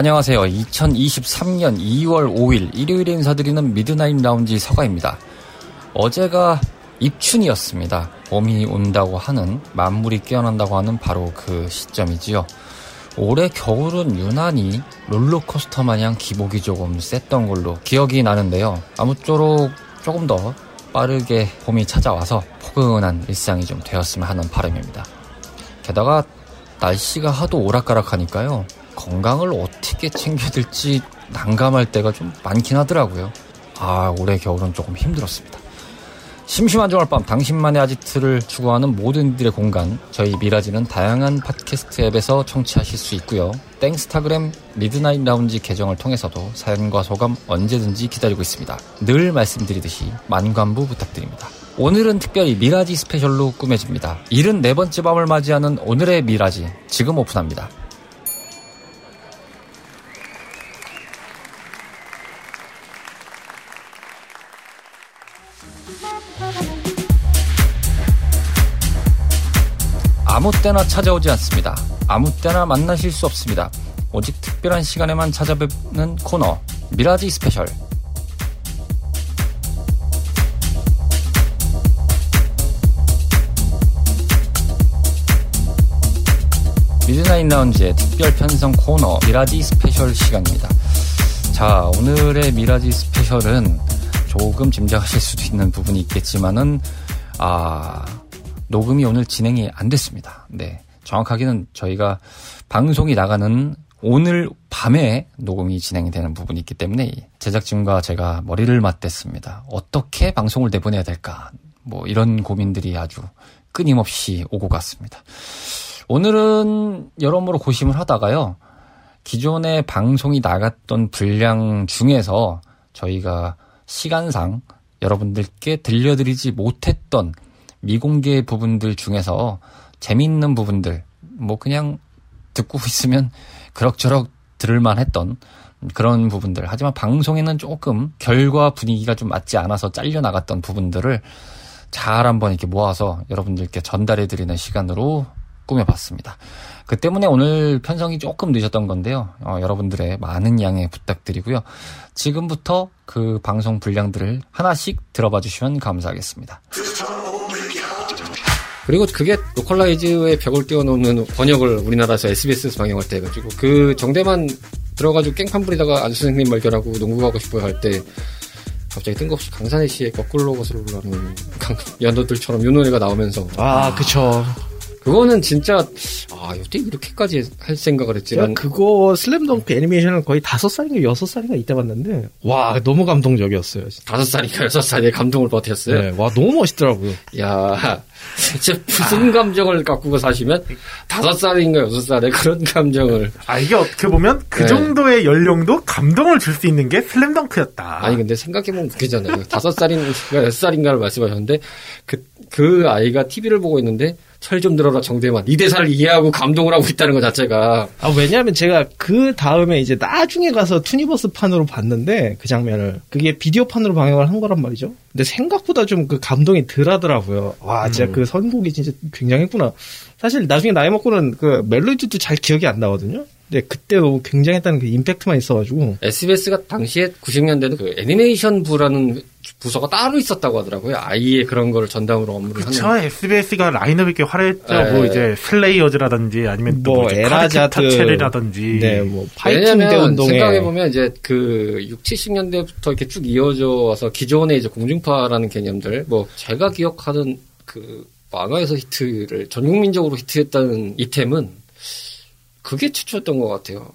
안녕하세요. 2023년 2월 5일 일요일에 인사드리는 미드나잇 라운지 서가입니다. 어제가 입춘이었습니다. 봄이 온다고 하는 만물이 깨어난다고 하는 바로 그 시점이지요. 올해 겨울은 유난히 롤러코스터 마냥 기복이 조금 셌던 걸로 기억이 나는데요. 아무쪼록 조금 더 빠르게 봄이 찾아와서 포근한 일상이 좀 되었으면 하는 바람입니다. 게다가 날씨가 하도 오락가락하니까요. 건강을 어떻게 챙겨야 될지 난감할 때가 좀 많긴 하더라고요. 아, 올해 겨울은 조금 힘들었습니다. 심심한 주말 밤 당신만의 아지트를 추구하는 모든 이들의 공간 저희 미라지는 다양한 팟캐스트 앱에서 청취하실 수 있고요. 땡스타그램 미드나잇 라운지 계정을 통해서도 사연과 소감 언제든지 기다리고 있습니다. 늘 말씀드리듯이 만관부 부탁드립니다. 오늘은 특별히 미라지 스페셜로 꾸며집니다. 74번째 밤을 맞이하는 오늘의 미라지 지금 오픈합니다. 아무 때나 찾아오지 않습니다. 아무 때나 만나실 수 없습니다. 오직 특별한 시간에만 찾아뵙는 코너 미라지 스페셜 미드나잇 라운지의 특별 편성 코너 미라지 스페셜 시간입니다. 자, 오늘의 미라지 스페셜은 조금 짐작하실 수도 있는 부분이 있겠지만은 아 녹음이 오늘 진행이 안 됐습니다. 네. 정확하게는 저희가 방송이 나가는 오늘 밤에 녹음이 진행이 되는 부분이 있기 때문에 제작진과 제가 머리를 맞댔습니다. 어떻게 방송을 내보내야 될까? 뭐 이런 고민들이 아주 끊임없이 오고 갔습니다. 오늘은 여러모로 고심을 하다가요. 기존에 방송이 나갔던 분량 중에서 저희가 시간상 여러분들께 들려드리지 못했던 미공개 부분들 중에서 재미있는 부분들, 뭐 그냥 듣고 있으면 그럭저럭 들을만 했던 그런 부분들. 하지만 방송에는 조금 결과 분위기가 좀 맞지 않아서 잘려 나갔던 부분들을 잘 한번 이렇게 모아서 여러분들께 전달해 드리는 시간으로 꾸며봤습니다. 그 때문에 오늘 편성이 조금 늦었던 건데요. 어, 여러분들의 많은 양해 부탁드리고요. 지금부터 그 방송 분량들을 하나씩 들어봐 주시면 감사하겠습니다. 그리고 그게 localize의 벽을 띄워놓는 번역을 우리나라에서 SBS에서 방영할 때 해가지고 그 정대만 들어가지고 깽판 부리다가 안 선생님 발견하고 농구 하고 싶어요 할 때 갑자기 뜬금없이 강산에 씨의 거꾸로 거슬러 올라가는 연어들처럼 요 노래가 나오면서 아, 그쵸. 그거는 진짜 아 어떻게 이렇게까지 할 생각을 했지? 제가 난 그거 슬램덩크 애니메이션을 거의 다섯 살인가 여섯 살인가 이때 봤는데 와 너무 감동적이었어요. 다섯 살인가 여섯 살에 감동을 버텼어요. 네, 와 너무 멋있더라고요. 야, 진짜 무슨 감정을 갖고 사시면 다섯 살인가 여섯 살에 그런 감정을 아 이게 어떻게 보면 그 네. 정도의 연령도 감동을 줄 수 있는 게 슬램덩크였다. 아니 근데 생각해보면 웃기잖아요. 다섯 살인가 여섯 살인가를 말씀하셨는데 그, 그 아이가 TV를 보고 있는데 철 좀 들어라 정대만 이 대사를 이해하고 감동을 하고 있다는 것 자체가 아 왜냐하면 제가 그 다음에 이제 나중에 가서 투니버스 판으로 봤는데 그 장면을 그게 비디오 판으로 방영을 한 거란 말이죠. 근데 생각보다 좀 그 감동이 덜하더라고요. 와 진짜 그 선곡이 진짜 굉장했구나. 사실 나중에 나이 먹고는 그 멜로디도 잘 기억이 안 나거든요. 근데 그때 너무 굉장했다는 그 임팩트만 있어가지고 SBS가 당시에 90년대는 그 애니메이션 부라는 부서가 따로 있었다고 하더라고요. 아예 그런 거를 전담으로 업무를 그쵸 하는. SBS가 라인업이 꽤 화려했죠. 네. 뭐 이제 슬레이어즈라든지 아니면 또뭐뭐 에라자트 체리라든지 네 뭐 파이팅 대운동에 생각해 보면 이제 그 6, 70년대부터 이렇게 쭉 이어져 와서 기존의 이제 공중파라는 개념들, 뭐 제가 기억하는 그 만화에서 히트를 전 국민적으로 히트했다는 이템은 그게 최초였던 것 같아요.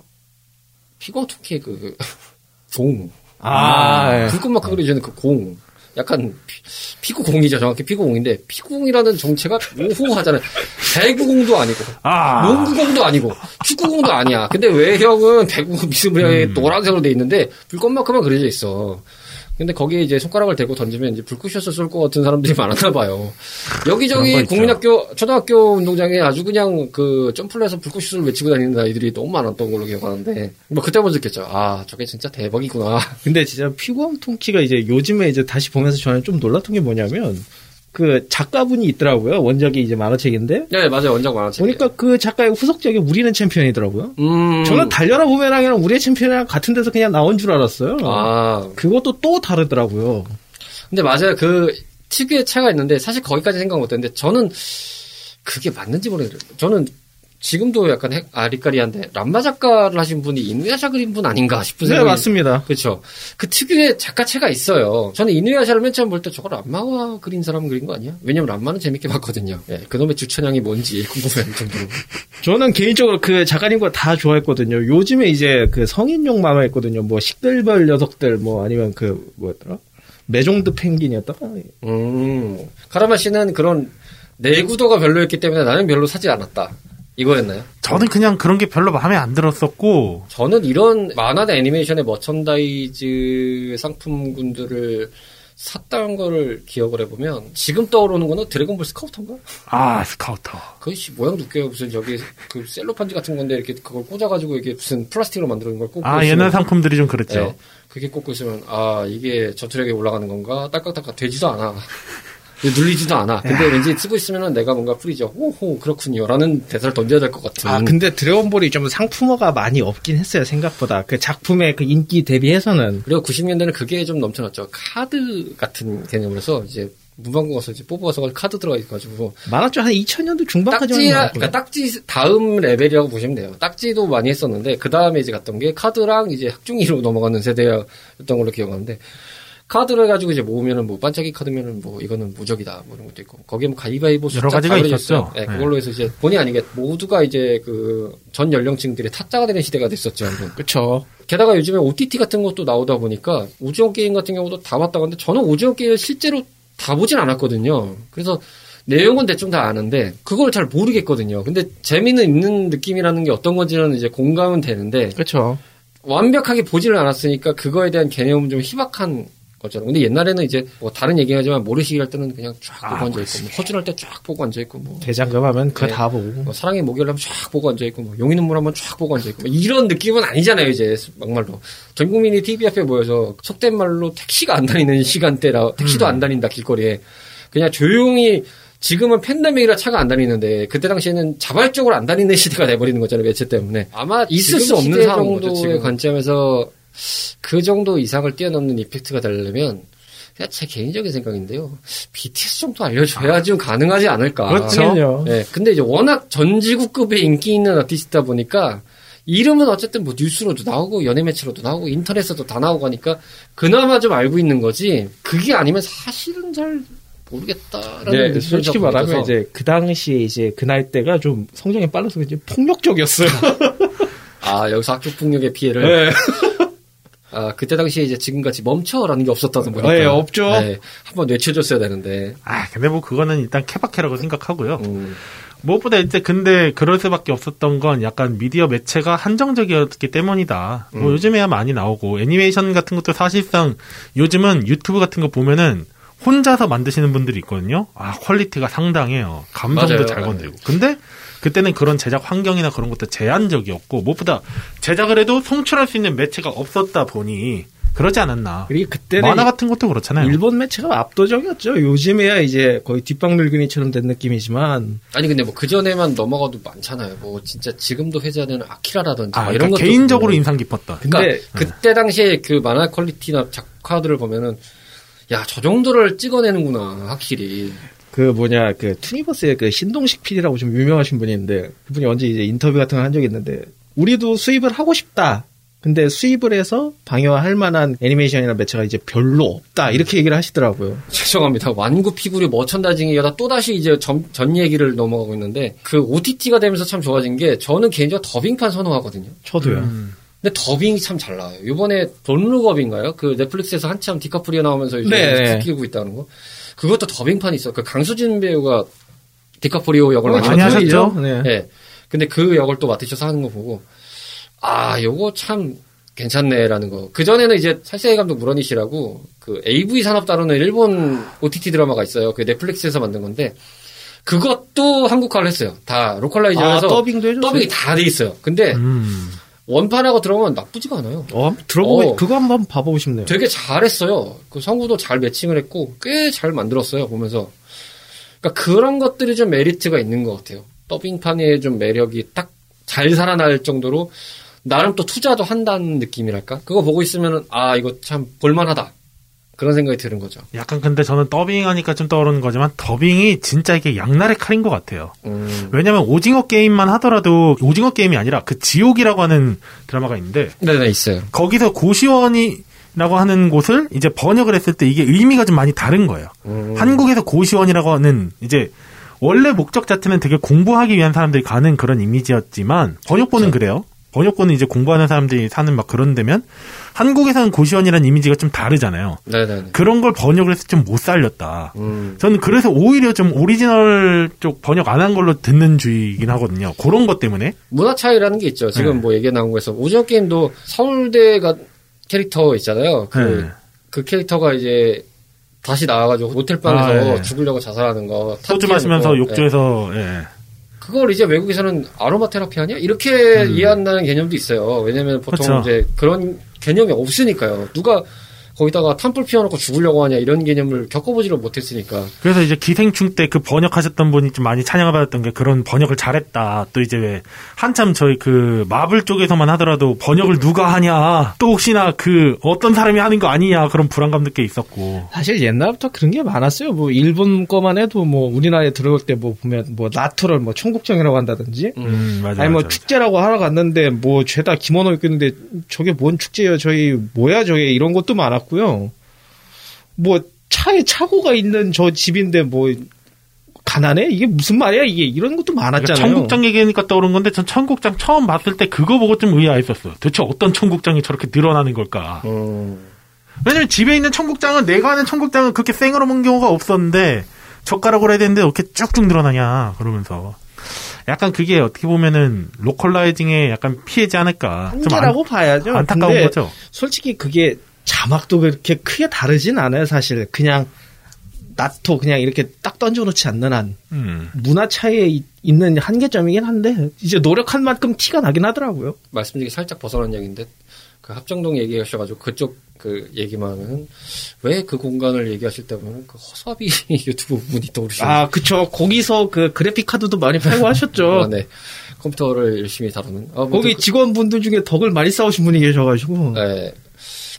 피고 토끼의 그 공. 아, 예. 불꽃마크 그려주는 그 공. 약간 피, 구 공이죠. 정확히 피구공인데 피구공이라는 정체가 모호하잖아요. 배구공도 아니고 아. 농구공도 아니고 축구공도 아니야. 근데 왜 형은 배구 미스무리하게 음. 노란색으로 돼 있는데 불꽃마크만 그려져 있어. 근데 거기에 이제 손가락을 대고 던지면 이제 불꽃샷을 쏠 것 같은 사람들이 많았나 봐요. 여기저기. 국민학교, 초등학교 운동장에 아주 그냥 그 점프를 해서 불꽃슛을 외치고 다니는 아이들이 너무 많았던 걸로 기억하는데 뭐 그때 먼저 느꼈죠. 아 저게 진짜 대박이구나. 근데 진짜 피구왕 통키가 이제 요즘에 이제 다시 보면서 저는 좀 놀랐던 게 뭐냐면 그 작가분이 있더라고요. 원작이 이제 만화책인데 네 맞아요 원작 만화책. 보니까 그 작가의 후속작이 우리는 챔피언이더라고요. 음. 저는 달려라 부메랑이랑 우리의 챔피언이랑 같은 데서 그냥 나온 줄 알았어요. 아 그것도 또 다르더라고요. 근데 맞아요. 그 특유의 차가 있는데 사실 거기까지 생각 못 했는데 저는 그게 맞는지 모르겠어요. 저는 지금도 약간 헷- 아리까리한데 람마 작가를 하신 분이 이누야샤 그린 분 아닌가 싶은 네, 생각이 맞습니다. 그렇죠. 그 특유의 작가체가 있어요. 저는 이누야샤를 맨 처음 볼 때 저거 람마가 그린 사람 그린 거 아니야? 왜냐면 람마는 재밌게 봤거든요. 예, 그놈의 주천향이 뭔지 궁금해할 정도로. 저는 개인적으로 그 작가님과 다 좋아했거든요. 요즘에 이제 그 성인용 만화 있거든요. 뭐 식들별 녀석들 뭐 아니면 그 뭐였더라? 메종드 펭귄이었다가 음, 카라마 씨는 그런 내구도가 별로였기 때문에 나는 별로 사지 않았다. 이거였나요? 저는 그냥 그런 게 별로 마음에 안 들었었고 저는 이런 만화나 애니메이션의 merchandise 상품군들을 샀다는 거를 기억을 해보면 지금 떠오르는 거는 드래곤볼 스카우터인가? 아 스카우터 씨, 모양도 웃겨요. 무슨 저기 그 셀로판지 같은 건데 이렇게 그걸 꽂아가지고 이게 무슨 플라스틱으로 만들어진 걸 꽂고 아 있으면 옛날 상품들이 좀 그랬죠 네, 그게 꽂고 있으면 아 이게 전투력에 올라가는 건가? 딸깍딸깍 되지도 않아. 눌리지도 않아. 근데 왠지 쓰고 있으면 내가 뭔가 프리저. 오호 그렇군요. 라는 대사를 던져야 될 것 같은. 아 근데 드래곤볼이 좀 상품화가 많이 없긴 했어요 생각보다 그 작품의 그 인기 대비해서는 그리고 90년대는 그게 좀 넘쳐났죠. 카드 같은 개념으로서 이제 문방구 가서 이제 뽑아서 카드 들어가 있어가지고 많았죠 한 2000년도 중반까지만 딱지. 그러니까 딱지 다음 레벨이라고 보시면 돼요. 딱지도 많이 했었는데 그 다음에 이제 갔던 게 카드랑 이제 학종이로 넘어가는 세대였던 걸로 기억하는데 카드를 해가지고 이제 모으면은 뭐 반짝이 카드면은 뭐 이거는 무적이다 뭐 이런 것도 있고 거기에 뭐 가위바위보 여러 가지가 있었죠. 있어요. 네, 그걸로 해서 이제 본의 아니게 모두가 이제 그 전 연령층들의 타짜가 되는 시대가 됐었죠. 한번. 그쵸 게다가 요즘에 OTT 같은 것도 나오다 보니까 오징어 게임 같은 경우도 다 봤다 근데 저는 오징어 게임을 실제로 다 보진 않았거든요. 그래서 내용은 대충 다 아는데 그걸 잘 모르겠거든요. 근데 재미는 있는 느낌이라는 게 어떤 건지는 이제 공감은 되는데 그쵸 완벽하게 보지를 않았으니까 그거에 대한 개념은 좀 희박한 거잖아요. 근데 옛날에는 이제 뭐 다른 얘기하지만 모래시계 할 때는 그냥 쫙 보고 아, 앉아 있고 뭐 허준할 때 쫙 보고 앉아 있고 뭐 대장금 하면 그거 네. 다 보고 뭐 사랑의 목요일 하면 쫙 보고 앉아 있고, 뭐, 용의 눈물 하면 쫙 보고 앉아 있고, 뭐 이런 느낌은 아니잖아요, 이제, 막말로. 전 국민이 TV 앞에 모여서, 속된 말로 택시가 안 다니는 시간대라, 택시도 안 다닌다, 길거리에. 그냥 조용히, 지금은 팬데믹이라 차가 안 다니는데, 그때 당시에는 자발적으로 안 다니는 시대가 돼버리는 거잖아요, 매체 때문에. 아마 있을 수 없는 상황 정도의 관점에서, 그 정도 이상을 뛰어넘는 이펙트가 되려면, 그냥 제 개인적인 생각인데요. BTS 정도 알려줘야 좀 가능하지 않을까. 그렇죠. 네, 근데 이제 워낙 전지구급의 인기 있는 아티스트다 보니까 이름은 어쨌든 뭐 뉴스로도 나오고 연예 매체로도 나오고 인터넷에도 다 나오고 하니까 그나마 좀 알고 있는 거지 그게 아니면 사실은 잘 모르겠다라는 네, 솔직히 말하면. 이제 그 당시에 이제 그 나이 때가 좀 성장이 빨라서 이제 폭력적이었어요. 아 여기서 학교 폭력의 피해를 네. 아 그때 당시에 이제 지금같이 멈춰라는 게 없었다던 보니까 네, 없죠. 네, 한번 외쳐줬어야 되는데 아 근데 뭐 그거는 일단 케바케라고 생각하고요 음, 무엇보다 이제 근데 그럴 수밖에 없었던 건 약간 미디어 매체가 한정적이었기 때문이다. 뭐 요즘에야 많이 나오고 애니메이션 같은 것도 사실상 요즘은 유튜브 같은 거 보면은 혼자서 만드시는 분들이 있거든요. 아 퀄리티가 상당해요. 감성도 맞아요. 잘 건드리고. 근데 그때는 그런 제작 환경이나 그런 것도 제한적이었고 무엇보다 제작을 해도 송출할 수 있는 매체가 없었다 보니 그러지 않았나. 그리고 그때는 만화 같은 것도 그렇잖아요. 일본 매체가 압도적이었죠. 요즘에야 이제 거의 뒷방 늙은이처럼 된 느낌이지만 아니 근데 뭐 그 전에만 넘어가도 많잖아요 뭐 진짜 지금도 회자되는 아키라라든지 아, 뭐 그러니까 이런 것도 개인적으로 보면 인상 깊었다. 그러니까 근데- 그때 당시에 그 만화 퀄리티나 작화들을 보면은 야 저 정도를 찍어내는구나 확실히 그 뭐냐 그 투니버스의 그 신동식 PD라고 좀 유명하신 분이 있는데 그분이 언제 이제 인터뷰 같은 걸 한 적이 있는데 우리도 수입을 하고 싶다. 근데 수입을 해서 방영할 만한 애니메이션이나 매체가 이제 별로 없다 이렇게 얘기를 하시더라고요. 죄송합니다 완구 피규어 머천다이징이다 또 다시 이제 전, 전 얘기를 넘어가고 있는데 그 OTT가 되면서 참 좋아진 게 저는 개인적으로 더빙판 선호하거든요. 저도요. 음. 근데 더빙이 참 잘 나와요. 이번에 Don't Look Up인가요? 그 넷플릭스에서 한참 디카프리오 나오면서 이제 네. 끼고 있다는 거. 그것도 더빙판이 있어. 그 강수진 배우가 디카프리오 역을 어, 많이. 하셨죠? 네. 예. 근데 그 역을 또 맡으셔서 하는 거 보고 아, 요거 참 괜찮네라는 거. 그 전에는 이제 살세이 감독 무라니 씨라고 그 AV 산업 다루는 일본 OTT 드라마가 있어요. 그 넷플릭스에서 만든 건데 그것도 한국화를 했어요. 다 아, 로컬라이저해서 더빙도 해줬어요. 더빙이 다 돼 있어요. 근데 음. 원판하고 들어가면 나쁘지가 않아요. 어, 들어보고 어. 그거 한번 봐보고 싶네요. 되게 잘했어요. 그 성구도 잘 매칭을 했고 꽤 잘 만들었어요. 보면서. 그러니까 그런 것들이 좀 메리트가 있는 것 같아요. 더빙판의 좀 매력이 딱 잘 살아날 정도로 나름 또 투자도 한다는 느낌이랄까? 그거 보고 있으면은 아 이거 참 볼만하다 그런 생각이 드는 거죠. 약간 근데 저는 더빙하니까 좀 떠오르는 거지만 더빙이 진짜 이게 양날의 칼인 것 같아요. 음. 왜냐면 오징어 게임만 하더라도 오징어 게임이 아니라 그 지옥이라고 하는 드라마가 있는데 네네 있어요. 거기서 고시원이 라고 하는 곳을 이제 번역을 했을 때 이게 의미가 좀 많이 다른 거예요. 음. 한국에서 고시원이라고 하는 이제 원래 목적 자체는 되게 공부하기 위한 사람들이 가는 그런 이미지였지만 번역본은 그래요 번역본은 이제 공부하는 사람들이 사는 막 그런 데면 한국에서는 고시원이라는 이미지가 좀 다르잖아요. 네네네. 그런 걸 번역을 해서 좀 못 살렸다. 음. 저는 그래서 오히려 좀 오리지널 쪽 번역 안 한 걸로 듣는 주의긴 하거든요. 그런 것 때문에. 문화 차이라는 게 있죠. 지금 네. 뭐 얘기 나온 거에서 오징어 게임도 서울대가 캐릭터 있잖아요. 그, 네. 그 캐릭터가 이제 다시 나와가지고 호텔방에서 아, 예. 죽으려고 자살하는 거. 소주 탄 마시면서 피워놓고, 예. 욕조에서 예. 그걸 이제 외국에서는 아로마 테라피 하냐? 이렇게 음. 이해한다는 개념도 있어요. 왜냐면 보통 그쵸. 이제 그런 개념이 없으니까요. 누가 거기다가 탄불 피워놓고 죽으려고 하냐 이런 개념을 겪어보지를 못했으니까. 그래서 이제 기생충 때 그 번역하셨던 분이 좀 많이 찬양을 받았던 게 그런 번역을 잘했다. 또 이제 왜 한참 저희 그 마블 쪽에서만 하더라도 번역을 누가 하냐. 또 혹시나 그 어떤 사람이 하는 거 아니냐 그런 불안감도 꽤 있었고. 사실 옛날부터 그런 게 많았어요. 뭐 일본 거만 해도 뭐 우리나라에 들어올 때 뭐 보면 뭐 나토를 뭐 청국장이라고 한다든지 음, 맞아. 아니 뭐 맞아, 축제라고 하러 갔는데 뭐 죄다 기모노 입고 있는데 저게 뭔 축제예요? 저희 뭐야 저게 이런 것도 많았고 요. 뭐 차에 차고가 있는 저 집인데 뭐 가난해? 이게 무슨 말이야? 이게 이런 것도 그러니까 많았잖아요. 청국장 얘기하니까 떠오른 건데 전 청국장 처음 봤을 때 그거 보고 좀 의아했었어요. 대체 어떤 청국장이 저렇게 늘어나는 걸까? 음. 왜냐면 집에 있는 청국장은 내가 아는 청국장은 그렇게 생으로 먹는 경우가 없었는데 젓가락으로 해야 되는데 어떻게 쭉쭉 늘어나냐 그러면서 약간 그게 어떻게 보면은 localizing에 약간 피해지 않을까 좀 한계라고 봐야죠. 안, 안타까운 근데 거죠. 솔직히 그게 자막도 그렇게 크게 다르진 않아요, 사실. 그냥 낫토 그냥 이렇게 딱 던져놓지 않는 한 음. 문화 차이에 이- 있는 한계점이긴 한데 이제 노력한 만큼 티가 나긴 하더라고요. 말씀드리기 살짝 벗어난 얘기인데 그 합정동 얘기하셔가지고 그쪽 그 얘기만 하면은 왜 그 공간을 얘기하실 때 보면 그 허수아비 유튜브 분이 떠오르시는 아, 그쵸. 거기서 그 그래픽 카드도 많이 팔고 하셨죠. 아, 네. 컴퓨터를 열심히 다루는. 아, 뭐 거기 그- 직원분들 중에 덕을 많이 쌓으신 분이 계셔가지고. 네.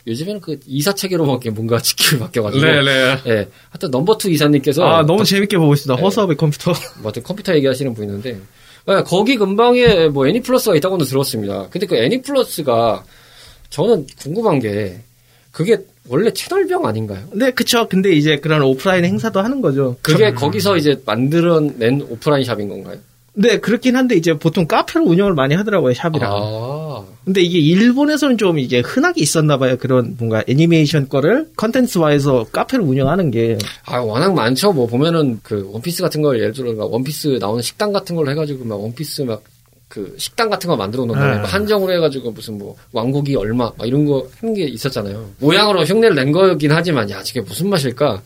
요즘에는 그 이사 체계로밖에 뭔가 직위를 바뀌어가지고. 네. 예. 하여튼 number two 이사님께서. 아, 너무 재밌게 보고 있습니다. 네. 허수아비 컴퓨터. 뭐 컴퓨터 얘기하시는 분인데. 예, 거기 근방에 뭐 애니플러스가 있다고는 들었습니다. 근데 그 애니플러스가 저는 궁금한 게 그게 원래 채널병 아닌가요? 네, 그쵸. 근데 이제 그런 오프라인 행사도 하는 거죠. 그게 거기서 이제 만들어낸 오프라인 샵인 건가요? 네, 그렇긴 한데 이제 보통 카페로 운영을 많이 하더라고요, 샵이랑. 아. 근데 이게 일본에서는 좀 이게 흔하게 있었나 봐요. 그런 뭔가 애니메이션 거를 컨텐츠화해서 카페를 운영하는 게. 아, 워낙 많죠. 뭐, 보면은, 그, 원피스 같은 걸, 예를 들어, 막 원피스 나오는 식당 같은 걸 해가지고, 막, 원피스 막, 그, 식당 같은 거 만들어 놓은. 막 한정으로 해가지고, 무슨 뭐, 왕고기 얼마, 막 이런 거 하는 게 있었잖아요. 모양으로 흉내를 낸 거긴 하지만, 야, 저게 무슨 맛일까?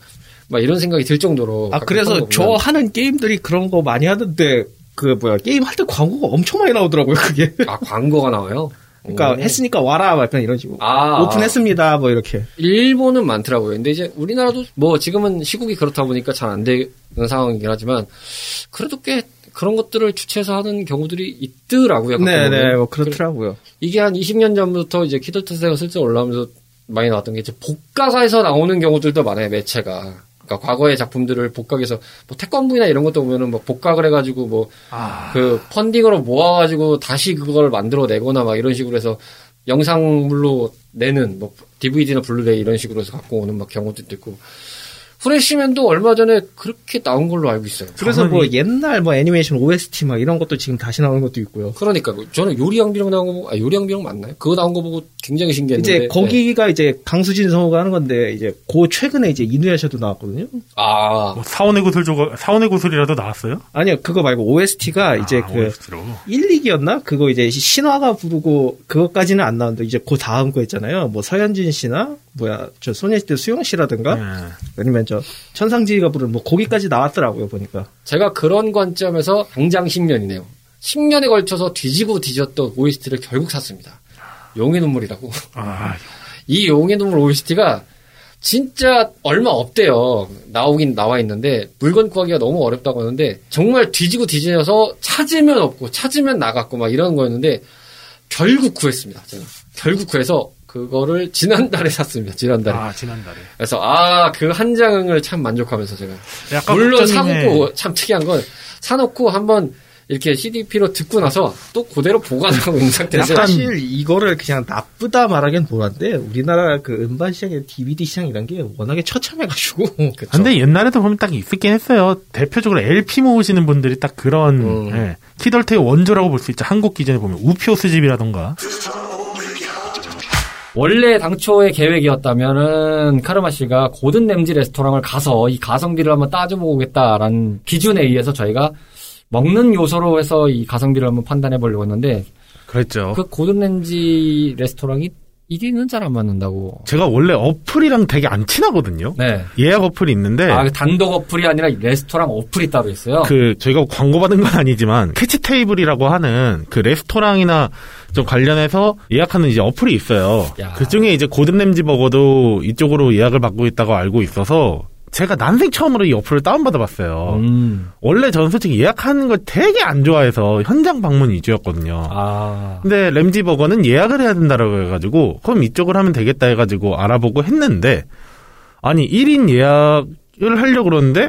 막 이런 생각이 들 정도로. 아, 그래서 저. 하는 게임들이 그런 거 많이 하던데, 그 뭐야, 게임 할 때 광고가 엄청 많이 나오더라고요, 그게. 아, 광고가 나와요? 그러니까 오. 했으니까 와라, 막 이런 식으로. 아, 오픈했습니다, 뭐 이렇게. 일본은 많더라고요. 근데 이제 우리나라도 뭐 지금은 시국이 그렇다 보니까 잘 안 되는 상황이긴 하지만 그래도 꽤 그런 것들을 주최해서 하는 경우들이 있더라고요. 네네. 뭐 그렇더라고요. 이게 한 20년 전부터 이제 키덜트세가 슬쩍 올라오면서 많이 나왔던 게 이제 복각에서 나오는 경우들도 많아요. 매체가. 그러니까 과거의 작품들을 복각해서 뭐 태권브이나 이런 것도 보면은 뭐 복각을 해가지고 뭐그 아, 펀딩으로 모아가지고 다시 그걸 만들어내거나 막 이런 식으로 해서 영상물로 내는 뭐 DVD나 블루레이 이런 식으로 해서 갖고 오는 막 경우도 있고 프레시맨도 얼마 전에 그렇게 나온 걸로 알고 있어요. 그래서 뭐 당연히. 옛날 뭐 애니메이션 OST 막 이런 것도 지금 다시 나오는 것도 있고요. 그러니까 저는 요리양비룡 나온 거 보고 아 요리양비룡 맞나요? 그거 나온 거 보고 굉장히 신기했는데 이제 거기가 이제 강수진 성우가 하는 건데 이제 고 최근에 이제 이누야샤도 나왔거든요. 네. 아뭐 사원의 구슬조가 사원의 구슬이라도 나왔어요? 아니요 그거 말고 OST가 이제 아, 그 OST 로. 1, 2기였나? 그거 이제 신화가 부르고 그것까지는 안 나왔는데 이제 그 다음 거 있잖아요. 뭐 서현진 씨나 뭐야 저 소녀시대 수영 씨라든가 네. 아니면 저 천상지휘가 부른 뭐 거기까지 나왔더라고요 보니까. 제가 그런 관점에서 당장 10년이네요. 10년에 걸쳐서 뒤지고 뒤졌던 OST를 결국 샀습니다. 용의 눈물이라고. 아, 이 용의 눈물 OST가 진짜 얼마 없대요. 나오긴 나와 있는데 물건 구하기가 너무 어렵다고 하는데 정말 뒤지고 뒤져서 찾으면 없고 찾으면 나갔고 막 이런 거였는데 결국 구했습니다. 제가 결국 구해서 그거를 지난달에 샀습니다. 지난달에. 아 지난달에. 그래서 아 그 한 장을 참 만족하면서 제가 약간 물론. 사놓고 참 특이한 건 사놓고 한번 이렇게 CDP로 듣고 나서 또 그대로 보관하고 있는 상태에서 사실 이거를 그냥 나쁘다 말하기엔 뭐한데 우리나라 그 음반 시장의 DVD 시장 이런 게 워낙에 처참해가지고 그쵸. 근데 옛날에도 보면 딱 있었긴 했어요. 대표적으로 LP 모으시는 분들이 딱 그런 음. 예, 키덜트의 원조라고 볼 수 있죠. 한국 기준에 보면 우표 수집이라던가. 원래 당초의 계획이었다면은 카르마 씨가 고든 램지 레스토랑을 가서 이 가성비를 한번 따져보고 오겠다라는 기준에 의해서 저희가 먹는 요소로 해서 이 가성비를 한번 판단해 보려고 했는데 그랬죠. 그 고든 램지 레스토랑이 1위는 잘안 맞는다고. 제가 원래 어플이랑 되게 안 친하거든요. 네. 예약 어플이 있는데 아, 그 단독 어플이 아니라 레스토랑 어플이 따로 있어요. 그 저희가 광고 받은 건 아니지만 캐치 테이블이라고 하는 그 레스토랑이나 좀 관련해서 예약하는 이제 어플이 있어요. 야. 그 중에 이제 고든 램지 버거도 이쪽으로 예약을 받고 있다고 알고 있어서 제가 난생 처음으로 이 어플을 다운받아 봤어요. 음. 원래 저는 솔직히 예약하는 걸 되게 안 좋아해서 현장 방문 위주였거든요. 아. 근데 램지 버거는 예약을 해야 된다라고 해가지고 그럼 이쪽을 하면 되겠다 해가지고 알아보고 했는데 아니 1인 예약을 하려고 그러는데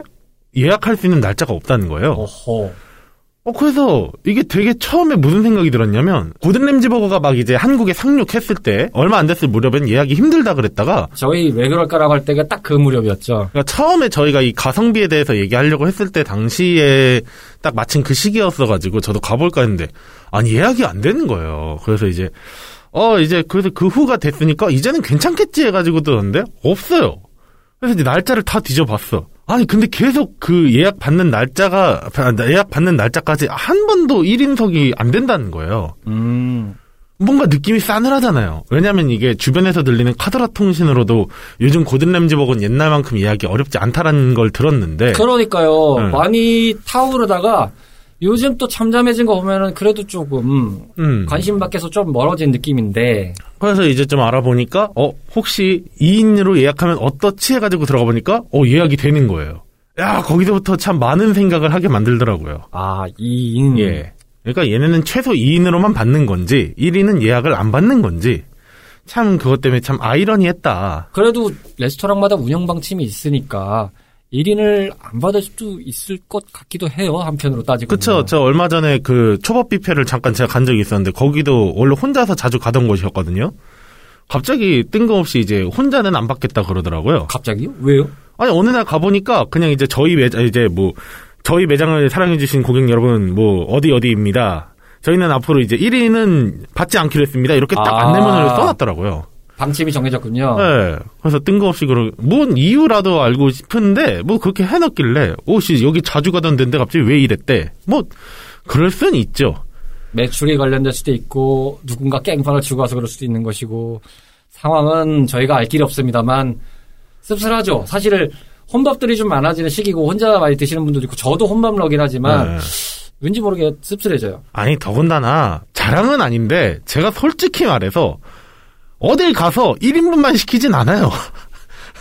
예약할 수 있는 날짜가 없다는 거예요. 어허. 어, 그래서 이게 되게 처음에 무슨 생각이 들었냐면 고든 램지 버거가 막 이제 한국에 상륙했을 때 얼마 안 됐을 무렵엔 예약이 힘들다 그랬다가 저희 왜 그럴까라고 할 때가 딱 그 무렵이었죠. 그러니까 처음에 저희가 이 가성비에 대해서 얘기하려고 했을 때 당시에 딱 마침 그 시기였어가지고 저도 가볼까 했는데 아니 예약이 안 되는 거예요. 그래서 이제 어 이제 그래서 그 후가 됐으니까 이제는 괜찮겠지 해가지고 뜨는데 없어요. 그래서 이제 날짜를 다 뒤져봤어. 아니 근데 계속 그 예약 받는 날짜가 예약 받는 날짜까지 한 번도 1인석이 안 된다는 거예요. 음. 뭔가 느낌이 싸늘하잖아요. 왜냐면 이게 주변에서 들리는 카드라 통신으로도 요즘 고든 램지버거는 옛날만큼 예약이 어렵지 않다라는 걸 들었는데 그러니까요. 네. 많이 타오르다가 요즘 또 잠잠해진 거 보면은 그래도 조금 음. 관심 밖에서 좀 멀어진 느낌인데 그래서 이제 좀 알아보니까 어 혹시 2인으로 예약하면 어떻지 해가지고 들어가 보니까 어 예약이 되는 거예요. 야 거기서부터 참 많은 생각을 하게 만들더라고요. 아, 2인. 예. 그러니까 얘네는 최소 2인으로만 받는 건지 1인은 예약을 안 받는 건지 참 그것 때문에 참 아이러니했다. 그래도 레스토랑마다 운영 방침이 있으니까 1인을 안 받을 수도 있을 것 같기도 해요. 한편으로 따지고. 그쵸. 저 얼마 전에 그 초밥 뷔페를 잠깐 제가 간 적이 있었는데 거기도 원래 혼자서 자주 가던 곳이었거든요. 갑자기 뜬금없이 이제 혼자는 안 받겠다 그러더라고요. 갑자기요? 왜요? 아니 어느 날 가보니까 그냥 이제 저희 매장 이제 뭐 저희 매장을 사랑해주신 고객 여러분 뭐 어디 어디입니다. 저희는 앞으로 이제 1위는 받지 않기로 했습니다. 이렇게 딱 아. 안내문을 써놨더라고요. 방침이 정해졌군요. 네. 그래서 뜬금없이 그러 뭔 이유라도 알고 싶은데 뭐 그렇게 해놨길래 오씨 여기 자주 가던 데인데 갑자기 왜 이랬대? 뭐 그럴 순 있죠. 매출이 관련될 수도 있고 누군가 깽판을 주고 와서 그럴 수도 있는 것이고 상황은 저희가 알 길이 없습니다만 씁쓸하죠. 사실 혼밥들이 좀 많아지는 시기고 혼자 많이 드시는 분들도 있고 저도 혼밥 러긴 하지만 네. 왠지 모르게 씁쓸해져요. 아니 더군다나 자랑은 아닌데 제가 솔직히 말해서 어딜 가서 1인분만 시키진 않아요.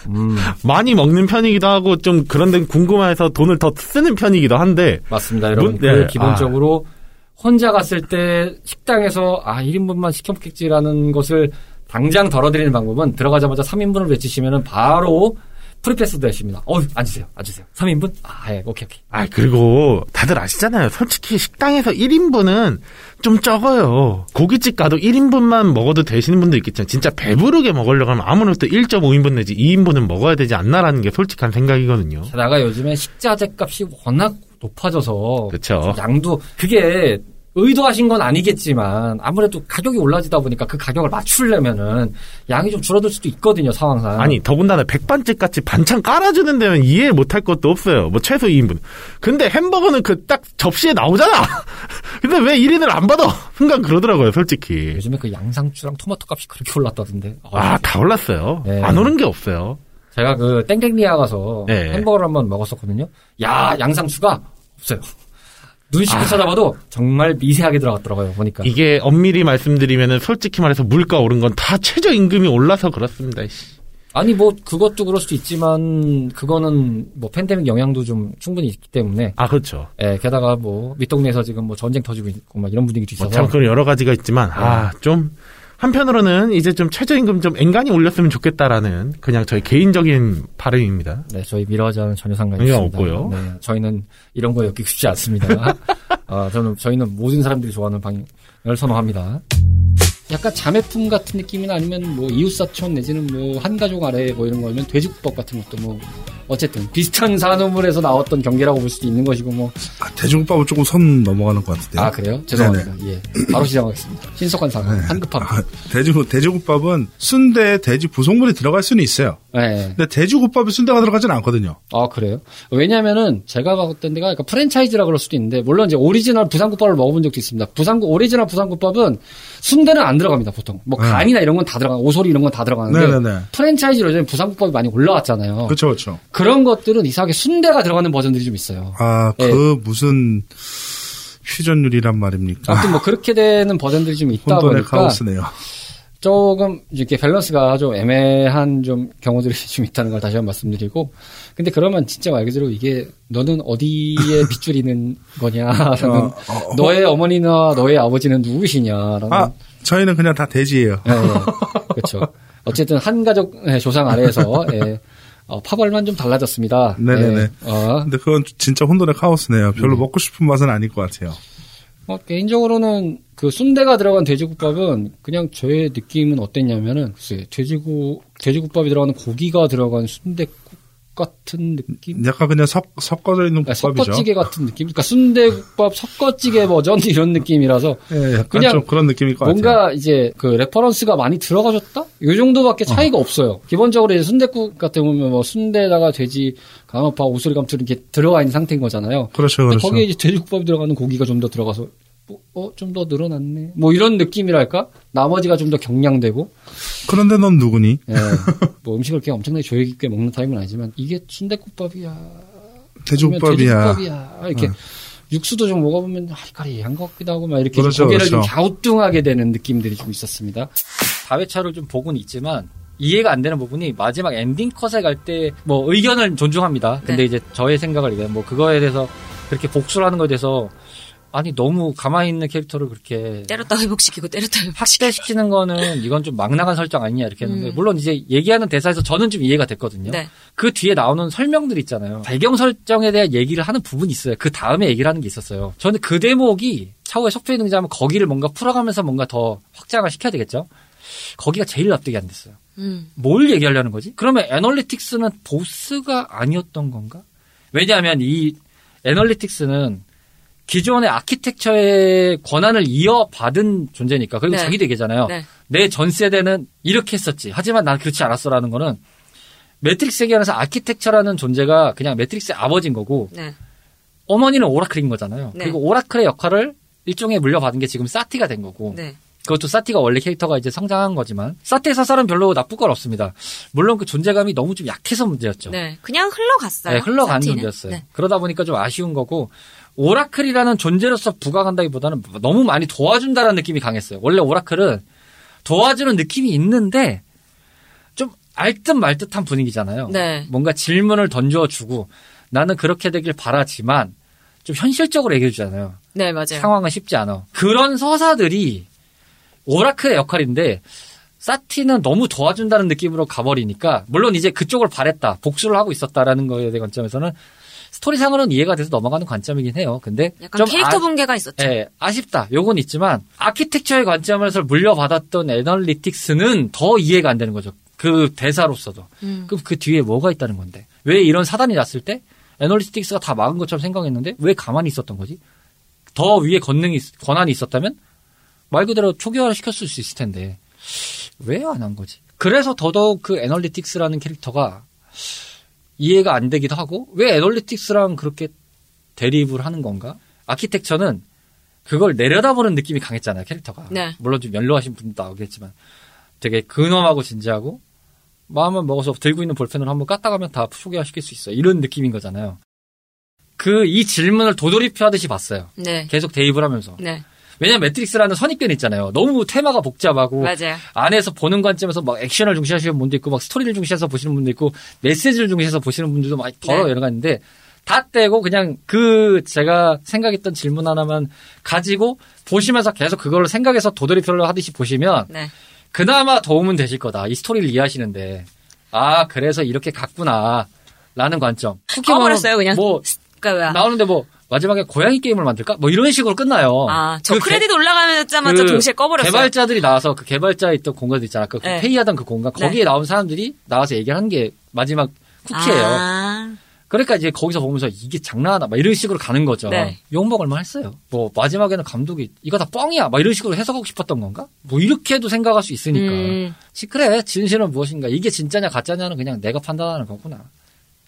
음, 많이 먹는 편이기도 하고 좀 그런 데 궁금해서 돈을 더 쓰는 편이기도 한데 맞습니다, 여러분. 문- 그 네, 기본적으로 혼자 갔을 때 식당에서 아 1인분만 시켜 먹겠지라는 것을 당장 덜어드리는 방법은 들어가자마자 3인분을 외치시면은 바로 프리패스도 했습니다. 어, 앉으세요, 앉으세요. 3인분? 아, 예, 오케이, 오케이. 아, 그리고 다들 아시잖아요. 솔직히 식당에서 1인분은 좀 적어요. 고깃집 가도 1인분만 먹어도 되시는 분도 있겠지만 진짜 배부르게 먹으려고 하면 아무래도 1.5인분 내지 2인분은 먹어야 되지 않나라는 게 솔직한 생각이거든요. 게다가 요즘에 식자재 값이 워낙 높아져서 그쵸. 양도 그게 의도하신 건 아니겠지만 아무래도 가격이 올라지다 보니까 그 가격을 맞추려면은 양이 좀 줄어들 수도 있거든요 상황상. 아니 더군다나 백반집 같이 반찬 깔아주는 데는 이해 못할 것도 없어요. 뭐 최소 2인분. 근데 햄버거는 그 딱 접시에 나오잖아. 근데 왜 1인을 안 받아? 순간 그러더라고요, 솔직히. 요즘에 그 양상추랑 토마토 값이 그렇게 올랐다던데. 어, 아, 다 올랐어요. 네. 안 오른 게 없어요. 제가 그 땡땡리아 가서 네. 햄버거를 한번 먹었었거든요. 야 양상추가 없어요. 눈 씻고 찾아봐도 정말 미세하게 들어갔더라고요 보니까. 이게 엄밀히 말씀드리면은 솔직히 말해서 물가 오른 건 다 최저 임금이 올라서 그렇습니다. 씨. 아니 뭐 그것도 그럴 수도 있지만 그거는 뭐 팬데믹 영향도 좀 충분히 있기 때문에. 아, 그렇죠. 예, 게다가 뭐 밑동네에서 지금 뭐 전쟁 터지고 있고 막 이런 분위기도 있어서. 뭐 참 그런 여러 가지가 있지만 아, 좀 한편으로는 이제 좀 최저임금 좀 앵간히 올렸으면 좋겠다라는 그냥 저희 개인적인 바람입니다. 네, 저희 미러와는 전혀 상관이. 없고요. 네, 저희는 이런 거 엮이고 싶지 않습니다. 아, 저는 저희는 모든 사람들이 좋아하는 방을 선호합니다. 약간 자매품 같은 느낌이나 아니면 뭐 이웃사촌 내지는 뭐 한가족 아래 뭐 이런 거면 돼지국밥 같은 것도 뭐 어쨌든 비슷한 산업물에서 나왔던 경계라고 볼 수도 있는 것이고 뭐아 아, 돼지국밥은 조금 선 넘어가는 것 같은데요. 그래요? 죄송합니다. 예, 바로 시작하겠습니다. 신속한 사과, 한급함. 아, 돼지, 돼지국밥은 순대에 돼지 부속물이 들어갈 수는 있어요. 네. 근데 돼지국밥에 순대가 들어가지는 않거든요. 아 그래요? 왜냐하면은 제가 갔던 데가 약간 프랜차이즈라 그럴 수도 있는데 물론 이제 오리지널 부산국밥을 먹어본 적도 있습니다. 부산 오리지널 부산국밥은 순대는 안 들어갑니다 보통. 뭐 네. 간이나 이런 건 다 들어가, 오소리 이런 건 다 들어가는데 네네네. 프랜차이즈로 요즘 부산국밥이 많이 올라왔잖아요. 그렇죠, 그렇죠. 그런 것들은 이상하게 순대가 들어가는 버전들이 좀 있어요. 아, 그 예. 무슨 퓨전율이란 말입니까? 아무튼 뭐 그렇게 되는 버전들이 좀 있다 혼돈의 보니까 카오스네요. 조금 이렇게 밸런스가 좀 애매한 좀 경우들이 좀 있다는 걸 다시 한번 말씀드리고 근데 그러면 진짜 말 그대로 이게 너는 어디에 빗줄이는 거냐라는 어, 어, 너의 어머니나 너의 아버지는 누구시냐라는 아, 저희는 그냥 다 돼지예요. 예, 예. 그렇죠 어쨌든 한 가족 예, 조상 아래에서 예, 어, 파벌만 좀 달라졌습니다 네네네. 예, 어, 근데 그건 진짜 혼돈의 카오스네요. 별로 먹고 싶은 맛은 아닐 것 같아요. 어, 개인적으로는 그 순대가 들어간 돼지국밥은 그냥 저의 느낌은 어땠냐면은 글쎄 돼지국 돼지국밥이 들어가는 고기가 들어간 순대국 같은 느낌. 약간 그냥 섞, 섞어져 있는 그러니까 국밥이죠. 섞어찌개 같은 느낌. 그러니까 순대국밥 섞어찌개 버전 이런 느낌이라서 예, 그냥 좀 그런 느낌일 것 같아요. 뭔가 이제 그 reference가 많이 들어가졌다? 요 정도밖에 차이가 없어요. 기본적으로 이제 순대국 같은 경우는 뭐 순대에다가 돼지 강어파 오소리 감투 이렇게 들어가 있는 상태인 거잖아요. 그렇죠, 그렇죠. 거기에 이제 돼지국밥이 들어가는 고기가 좀 더 들어가서 뭐, 어, 좀 더 늘어났네. 뭐 이런 느낌이랄까? 나머지가 좀 더 경량되고. 그런데 넌 누구니? 예. 뭐 음식을 이렇게 엄청나게 조획 있게 먹는 타입은 아니지만 이게 순대국밥이야. 돼지국밥이야. 돼지국밥이야. 이렇게 육수도 좀 먹어보면 아리까리한 것 같기도 하고 막 이렇게 좀 그렇죠, 고개를 좀 그렇죠. 갸우뚱하게 되는 느낌들이 좀 있었습니다. 다회차를 좀 보고는 있지만 이해가 안 되는 부분이 마지막 엔딩 컷에 갈 때 뭐 의견을 존중합니다. 근데 네. 이제 저의 생각을 얘기해 뭐 그거에 대해서 그렇게 복수를 하는 거에 대해서 아니 너무 가만히 있는 캐릭터를 그렇게 때렸다 회복시키고 때렸다 회복시키고. 확대시키는 거는 이건 좀 막 나간 설정 아니냐 이렇게 했는데 음. 물론 이제 얘기하는 대사에서 저는 좀 이해가 됐거든요. 네. 그 뒤에 나오는 설명들 있잖아요. 배경 설정에 대한 얘기를 하는 부분이 있어요. 그 다음에 얘기를 하는 게 있었어요. 저는 그 대목이 차후에 속초에 등장하면 거기를 뭔가 풀어가면서 뭔가 더 확장을 시켜야 되겠죠. 거기가 제일 납득이 안 됐어요. 음. 뭘 얘기하려는 거지? 그러면 애널리스트는 보스가 아니었던 건가? 왜냐하면 이 애널리스트는 기존의 아키텍처의 권한을 이어받은 존재니까. 그리고 네. 자기도 얘기잖아요. 네. 내 전 세대는 이렇게 했었지. 하지만 난 그렇지 않았어라는 거는 매트릭스 세계관에서 아키텍처라는 존재가 그냥 매트릭스의 아버지인 거고 네. 어머니는 오라클인 거잖아요. 네. 그리고 오라클의 역할을 일종의 물려받은 게 지금 사티가 된 거고 네. 그것도 사티가 원래 캐릭터가 이제 성장한 거지만 사티의 사살은 별로 나쁠 건 없습니다. 물론 그 존재감이 너무 좀 약해서 문제였죠. 네. 그냥 흘러갔어요. 네, 흘러간 사티는. 존재였어요. 네. 그러다 보니까 좀 아쉬운 거고 오라클이라는 존재로서 부각한다기보다는 너무 많이 도와준다는 느낌이 강했어요. 원래 오라클은 도와주는 느낌이 있는데 좀 알듯 말듯한 분위기잖아요. 네. 뭔가 질문을 던져주고 나는 그렇게 되길 바라지만 좀 현실적으로 얘기해 주잖아요. 네, 맞아요. 상황은 쉽지 않아. 그런 서사들이 오라클의 역할인데 사티는 너무 도와준다는 느낌으로 가버리니까 물론 이제 그쪽을 바랬다 복수를 하고 있었다라는 거에 대한 관점에서는 스토리상으로는 이해가 돼서 넘어가는 관점이긴 해요. 근데 약간 좀 캐릭터 아- 분계가 있었죠. 예, 아쉽다. 요건 있지만 아키텍처의 관점에서 물려받았던 애널리틱스는 더 이해가 안 되는 거죠. 그 대사로서도. 음. 그럼 그 뒤에 뭐가 있다는 건데? 왜 이런 사단이 났을 때 애널리틱스가 다 막은 것처럼 생각했는데 왜 가만히 있었던 거지? 더 위에 권능이 있- 권한이 있었다면 말 그대로 초기화를 시켰을 수 있을 텐데 왜 안 한 거지? 그래서 더더욱 그 애널리틱스라는 캐릭터가 이해가 안 되기도 하고 왜 애널리틱스랑 그렇게 대립을 하는 건가? 아키텍처는 그걸 내려다보는 느낌이 강했잖아요 캐릭터가. 네. 물론 좀 연로하신 분도 나오겠지만 되게 근엄하고 진지하고 마음을 먹어서 들고 있는 볼펜을 한번 깠다가면 다 소개시킬 수 있어요. 이런 느낌인 거잖아요. 그 이 질문을 도돌이표 하듯이 봤어요. 네. 계속 대입을 하면서. 네. 왜냐면 매트릭스라는 선입견 있잖아요. 너무 테마가 복잡하고 맞아요. 안에서 보는 관점에서 막 액션을 중시하시는 분도 있고 막 스토리를 중시해서 보시는 분도 있고 메시지를 중시해서 보시는 분들도 많이 더러 네. 여러 가지 있는데 다 떼고 그냥 그 제가 생각했던 질문 하나만 가지고 보시면서 계속 그걸 생각해서 도돌이표를 하듯이 보시면 네. 그나마 도움은 되실 거다. 이 스토리를 이해하시는데 아 그래서 이렇게 갔구나 라는 관점. 꺼버렸어요, 그냥. 뭐 그러니까 왜? 나오는데 뭐 마지막에 고양이 게임을 만들까? 뭐 이런 식으로 끝나요. 아, 저 그 크레딧 개- 올라가자마자 그 동시에 꺼버렸어요. 개발자들이 나와서 그 개발자에 있던 공간도 있잖아. 그 네. 회의하던 그 공간. 네. 거기에 나온 사람들이 나와서 얘기하는 게 마지막 쿠키예요. 아, 그러니까 이제 거기서 보면서 이게 장난하나 막 이런 식으로 가는 거죠. 네. 욕먹을 만 했어요. 뭐 마지막에는 감독이 이거 다 뻥이야. 막 이런 식으로 해석하고 싶었던 건가? 뭐 이렇게도 생각할 수 있으니까. 음, 시- 그래 진실은 무엇인가? 이게 진짜냐 가짜냐는 그냥 내가 판단하는 거구나.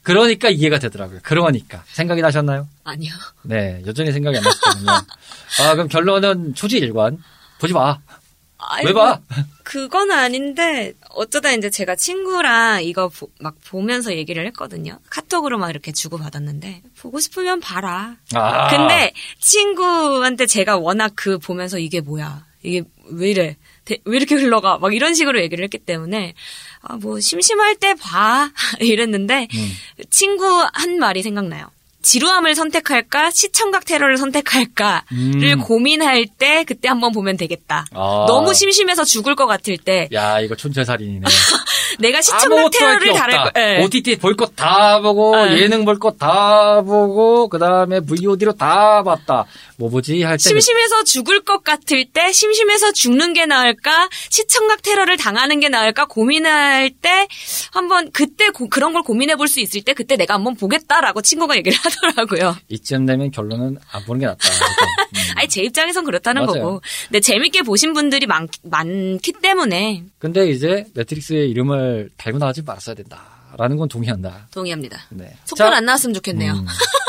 그러니까 이해가 되더라고요. 그러니까 생각이 나셨나요? 아니요. 네, 여전히 생각이 안 나셨거든요. 아 그럼 결론은 초지일관 보지 마. 아이고, 왜 봐? 그건 아닌데 어쩌다 이제 제가 친구랑 이거 보- 막 보면서 얘기를 했거든요. 카톡으로 막 이렇게 주고 받았는데 보고 싶으면 봐라. 아. 근데 친구한테 제가 워낙 그 보면서 이게 뭐야? 이게 왜 이래? 대- 왜 이렇게 흘러가? 막 이런 식으로 얘기를 했기 때문에 아 뭐 심심할 때 봐. 이랬는데 음. 친구 한 말이 생각나요. 지루함을 선택할까 시청각 테러를 선택할까를 음. 고민할 때 그때 한번 보면 되겠다. 아. 너무 심심해서 죽을 것 같을 때 야 이거 촌철살인이네. 내가 시청각 테러를 다를 없다. 거. 예. OTT 볼 것 다 보고 네. 예능 볼 것 다 보고 그 다음에 VOD로 다 봤다. 뭐 보지 할 때. 심심해서 죽을 것 같을 때 심심해서 죽는 게 나을까 시청각 테러를 당하는 게 나을까 고민할 때 한번 그때 고- 그런 걸 고민해 볼 수 있을 때 그때 내가 한번 보겠다라고 친구가 얘기를 하더라고요. 이쯤 되면 결론은 안 보는 게 낫다. 음. 아니 제 입장에선 그렇다는 맞아요. 거고. 근데 재밌게 보신 분들이 많, 많기 때문에 근데 이제 매트릭스의 이름을 달고 나가지 말았어야 된다 라는 건 동의한다. 동의합니다. 네. 속편 자, 안 나왔으면 좋겠네요. 음.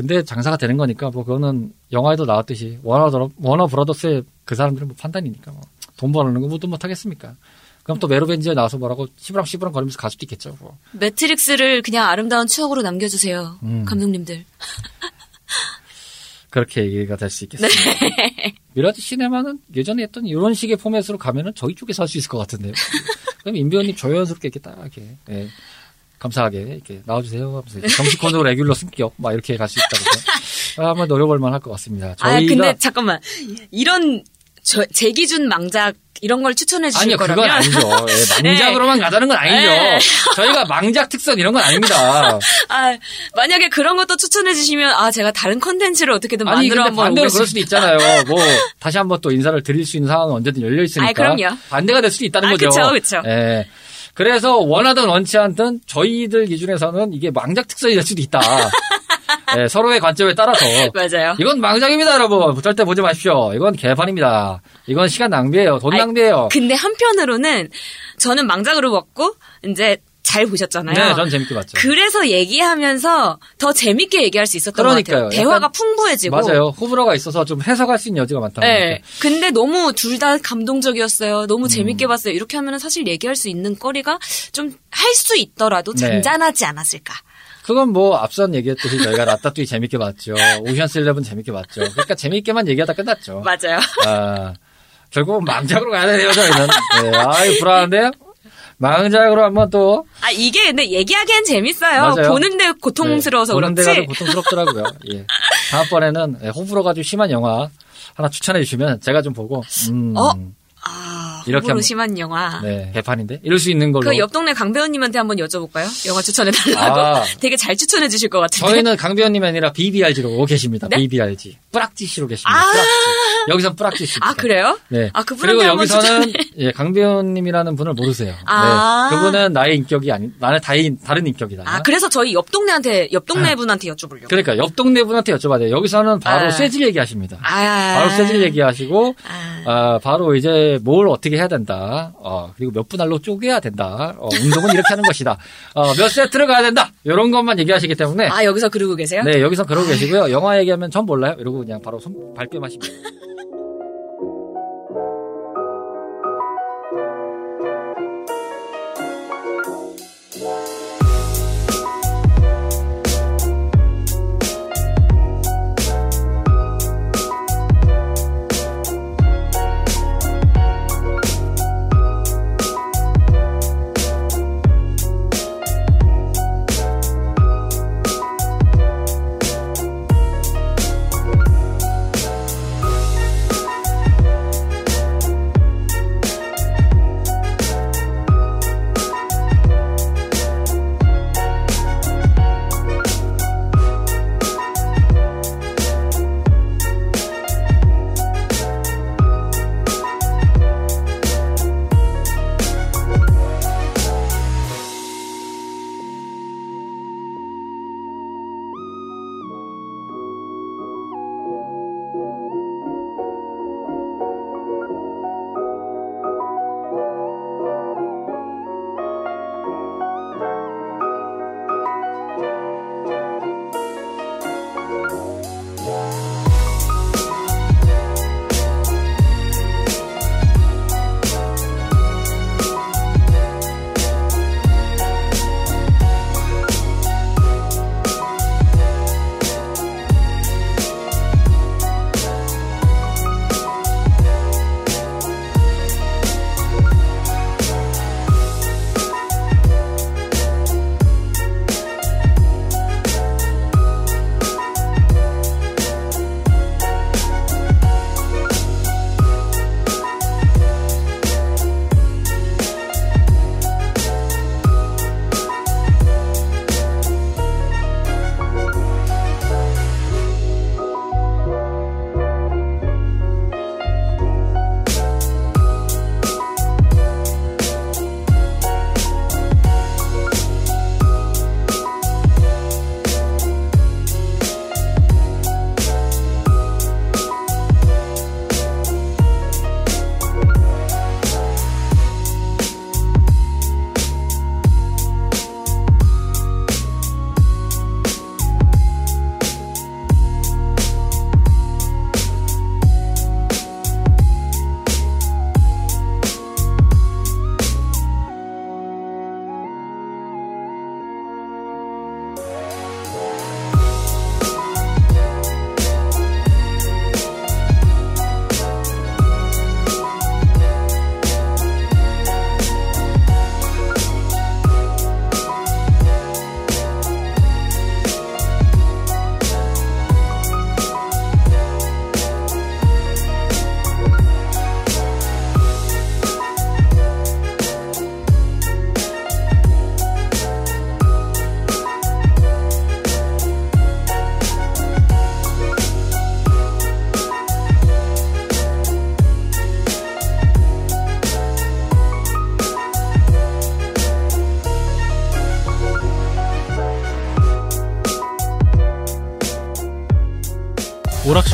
근데 장사가 되는 거니까 뭐 그거는 영화에도 나왔듯이 워너 워너 브라더스의 그 사람들은 뭐 판단이니까 뭐 돈 버는 거 뭐도 못 하겠습니까? 그럼 또 메로빈지언 나와서 뭐라고 시부랑 시부랑 거리면서 갈 수도 있겠죠. 뭐. 매트릭스를 그냥 아름다운 추억으로 남겨주세요. 음. 감독님들. 그렇게 얘기가 될 수 있겠습니다. 네. 미라지 시네마는 예전에 했던 이런 식의 포맷으로 가면은 저희 쪽에서 할 수 있을 것 같은데요. 그럼 임배우님 자연스럽게 이렇게 딱 이렇게 예, 감사하게 이렇게 나와주세요 하면서 이제 정식권으로 regular 승격 막 이렇게 갈 수 있다고 한번 노려볼 만 할 것 같습니다. 아 저희가 근데 잠깐만 이런 저, 제 기준 망작 이런 걸 추천해 주실 아니요, 그건 거라면 아니죠. 예, 망작으로만 가자는 건 아니죠. 네. 저희가 망작 특선 이런 건 아닙니다. 아, 만약에 그런 것도 추천해 주시면 아 제가 다른 컨텐츠를 어떻게든 아니, 만들어 한번 반대로 그럴 싶- 수도 있잖아요. 뭐, 다시 한번 또 인사를 드릴 수 있는 상황은 언제든 열려 있으니까. 아이, 그럼요. 반대가 될 수도 있다는 아, 거죠. 그쵸. 예. 그래서 원하든 원치 않든 저희들 기준에서는 이게 망작 특선이 될 수도 있다. 예, 서로의 관점에 따라서. 맞아요. 이건 망작입니다, 여러분. 절대 보지 마십시오. 이건 개판입니다. 이건 시간 낭비예요. 돈 낭비예요. 근데 한편으로는 저는 망작으로 먹고 이제 잘 보셨잖아요. 네, 전 재밌게 봤죠. 그래서 얘기하면서 더 재밌게 얘기할 수 있었던 그러니까요. 것 같아요. 대화가 약간- 풍부해지고. 맞아요. 호불호가 있어서 좀 해석할 수 있는 여지가 많다. 네. 근데 너무 둘 다 감동적이었어요. 음. 너무 재밌게 봤어요. 이렇게 하면 사실 얘기할 수 있는 거리가 좀 할 수 있더라도 네. 잔잔하지 않았을까. 그건 뭐 앞선 얘기했듯이 저희가 라따뚜이 재밌게 봤죠. 오션스 11 재밌게 봤죠. 그러니까 재밌게만 얘기하다 끝났죠. 맞아요. 아, 결국은 망작으로 가야 되네요, 저희는. 네, 아이, 불안한데요? 망작으로 한번 또. 아 이게 근데 얘기하기엔 재밌어요. 맞아요. 보는데 고통스러워서 네, 보는 그렇지. 데가 좀 고통스럽더라고요. 예. 다음번에는 예, 호불호가 좀 심한 영화 하나 추천해 주시면 제가 좀 보고, 음. 어? 아 이렇게 호불호 심한 영화. 네, 개판인데 이럴 수 있는 걸로. 그 옆 동네 강 배우님한테 한번 여쭤볼까요? 영화 추천해 달라고. 아. 되게 잘 추천해 주실 것 같은데. 저희는 강변님이 아니라 BBRG로 계십니다. 네? BBRG. 뿌락지씨로 계십니다. 아. 뿌락지. 여기선 뿌락지씨. 아, 그래요? 네. 아, 그분한테 그리고 여기서는 예, 강변님이라는 분을 모르세요. 아. 네. 그분은 나의 인격이 아닌 나는 다인 다른 인격이다. 아, 그래서 저희 옆 동네한테, 옆 동네 분한테 여쭤보려고. 그러니까 옆 동네 분한테 여쭤봐야 돼요. 여기서는 바로 아. 쇠질 얘기하십니다. 아. 바로 쇠질 얘기하시고 아. 아, 바로 이제 뭘 어떻게 해야 된다. 어, 그리고 몇 분할로 쪼개야 된다. 어, 운동은 이렇게 하는 것이다. 어, 몇 세트를 가야 된다. 이런 것만 얘기하시기 때문에 아, 여기서 그러고 계세요? 네, 여기서 그러고 계시고요. 영화 얘기하면 전 몰라요. 이러고 그냥 바로 손 발뺌하십니다.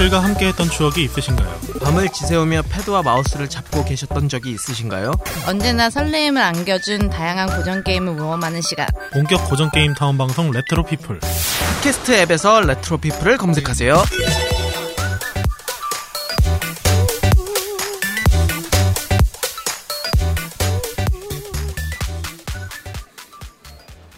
오락실과 함께했던 추억이 있으신가요? 밤을 지새우며 패드와 마우스를 잡고 계셨던 적이 있으신가요? 언제나 설레임을 안겨준 다양한 고전 게임을 모험하는 시간. 본격 고전 게임 타운 방송 레트로 피플. 팟캐스트 앱에서 레트로 피플을 검색하세요.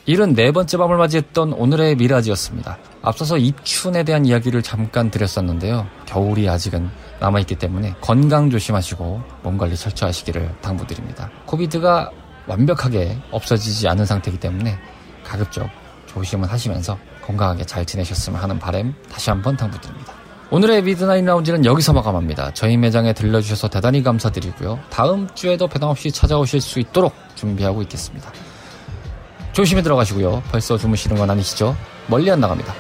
일흔네 번째 밤을 맞이했던 오늘의 미라지였습니다. 앞서서 입춘에 대한 이야기를 잠깐 드렸었는데요. 겨울이 아직은 남아있기 때문에 건강 조심하시고 몸 관리 철저하시기를 당부드립니다. 코비드가 완벽하게 없어지지 않은 상태이기 때문에 가급적 조심을 하시면서 건강하게 잘 지내셨으면 하는 바램 다시 한번 당부드립니다. 오늘의 미드나인 라운지는 여기서 마감합니다. 저희 매장에 들려주셔서 대단히 감사드리고요. 다음 주에도 배당없이 찾아오실 수 있도록 준비하고 있겠습니다. 조심히 들어가시고요. 벌써 주무시는 건 아니시죠? 멀리 안 나갑니다.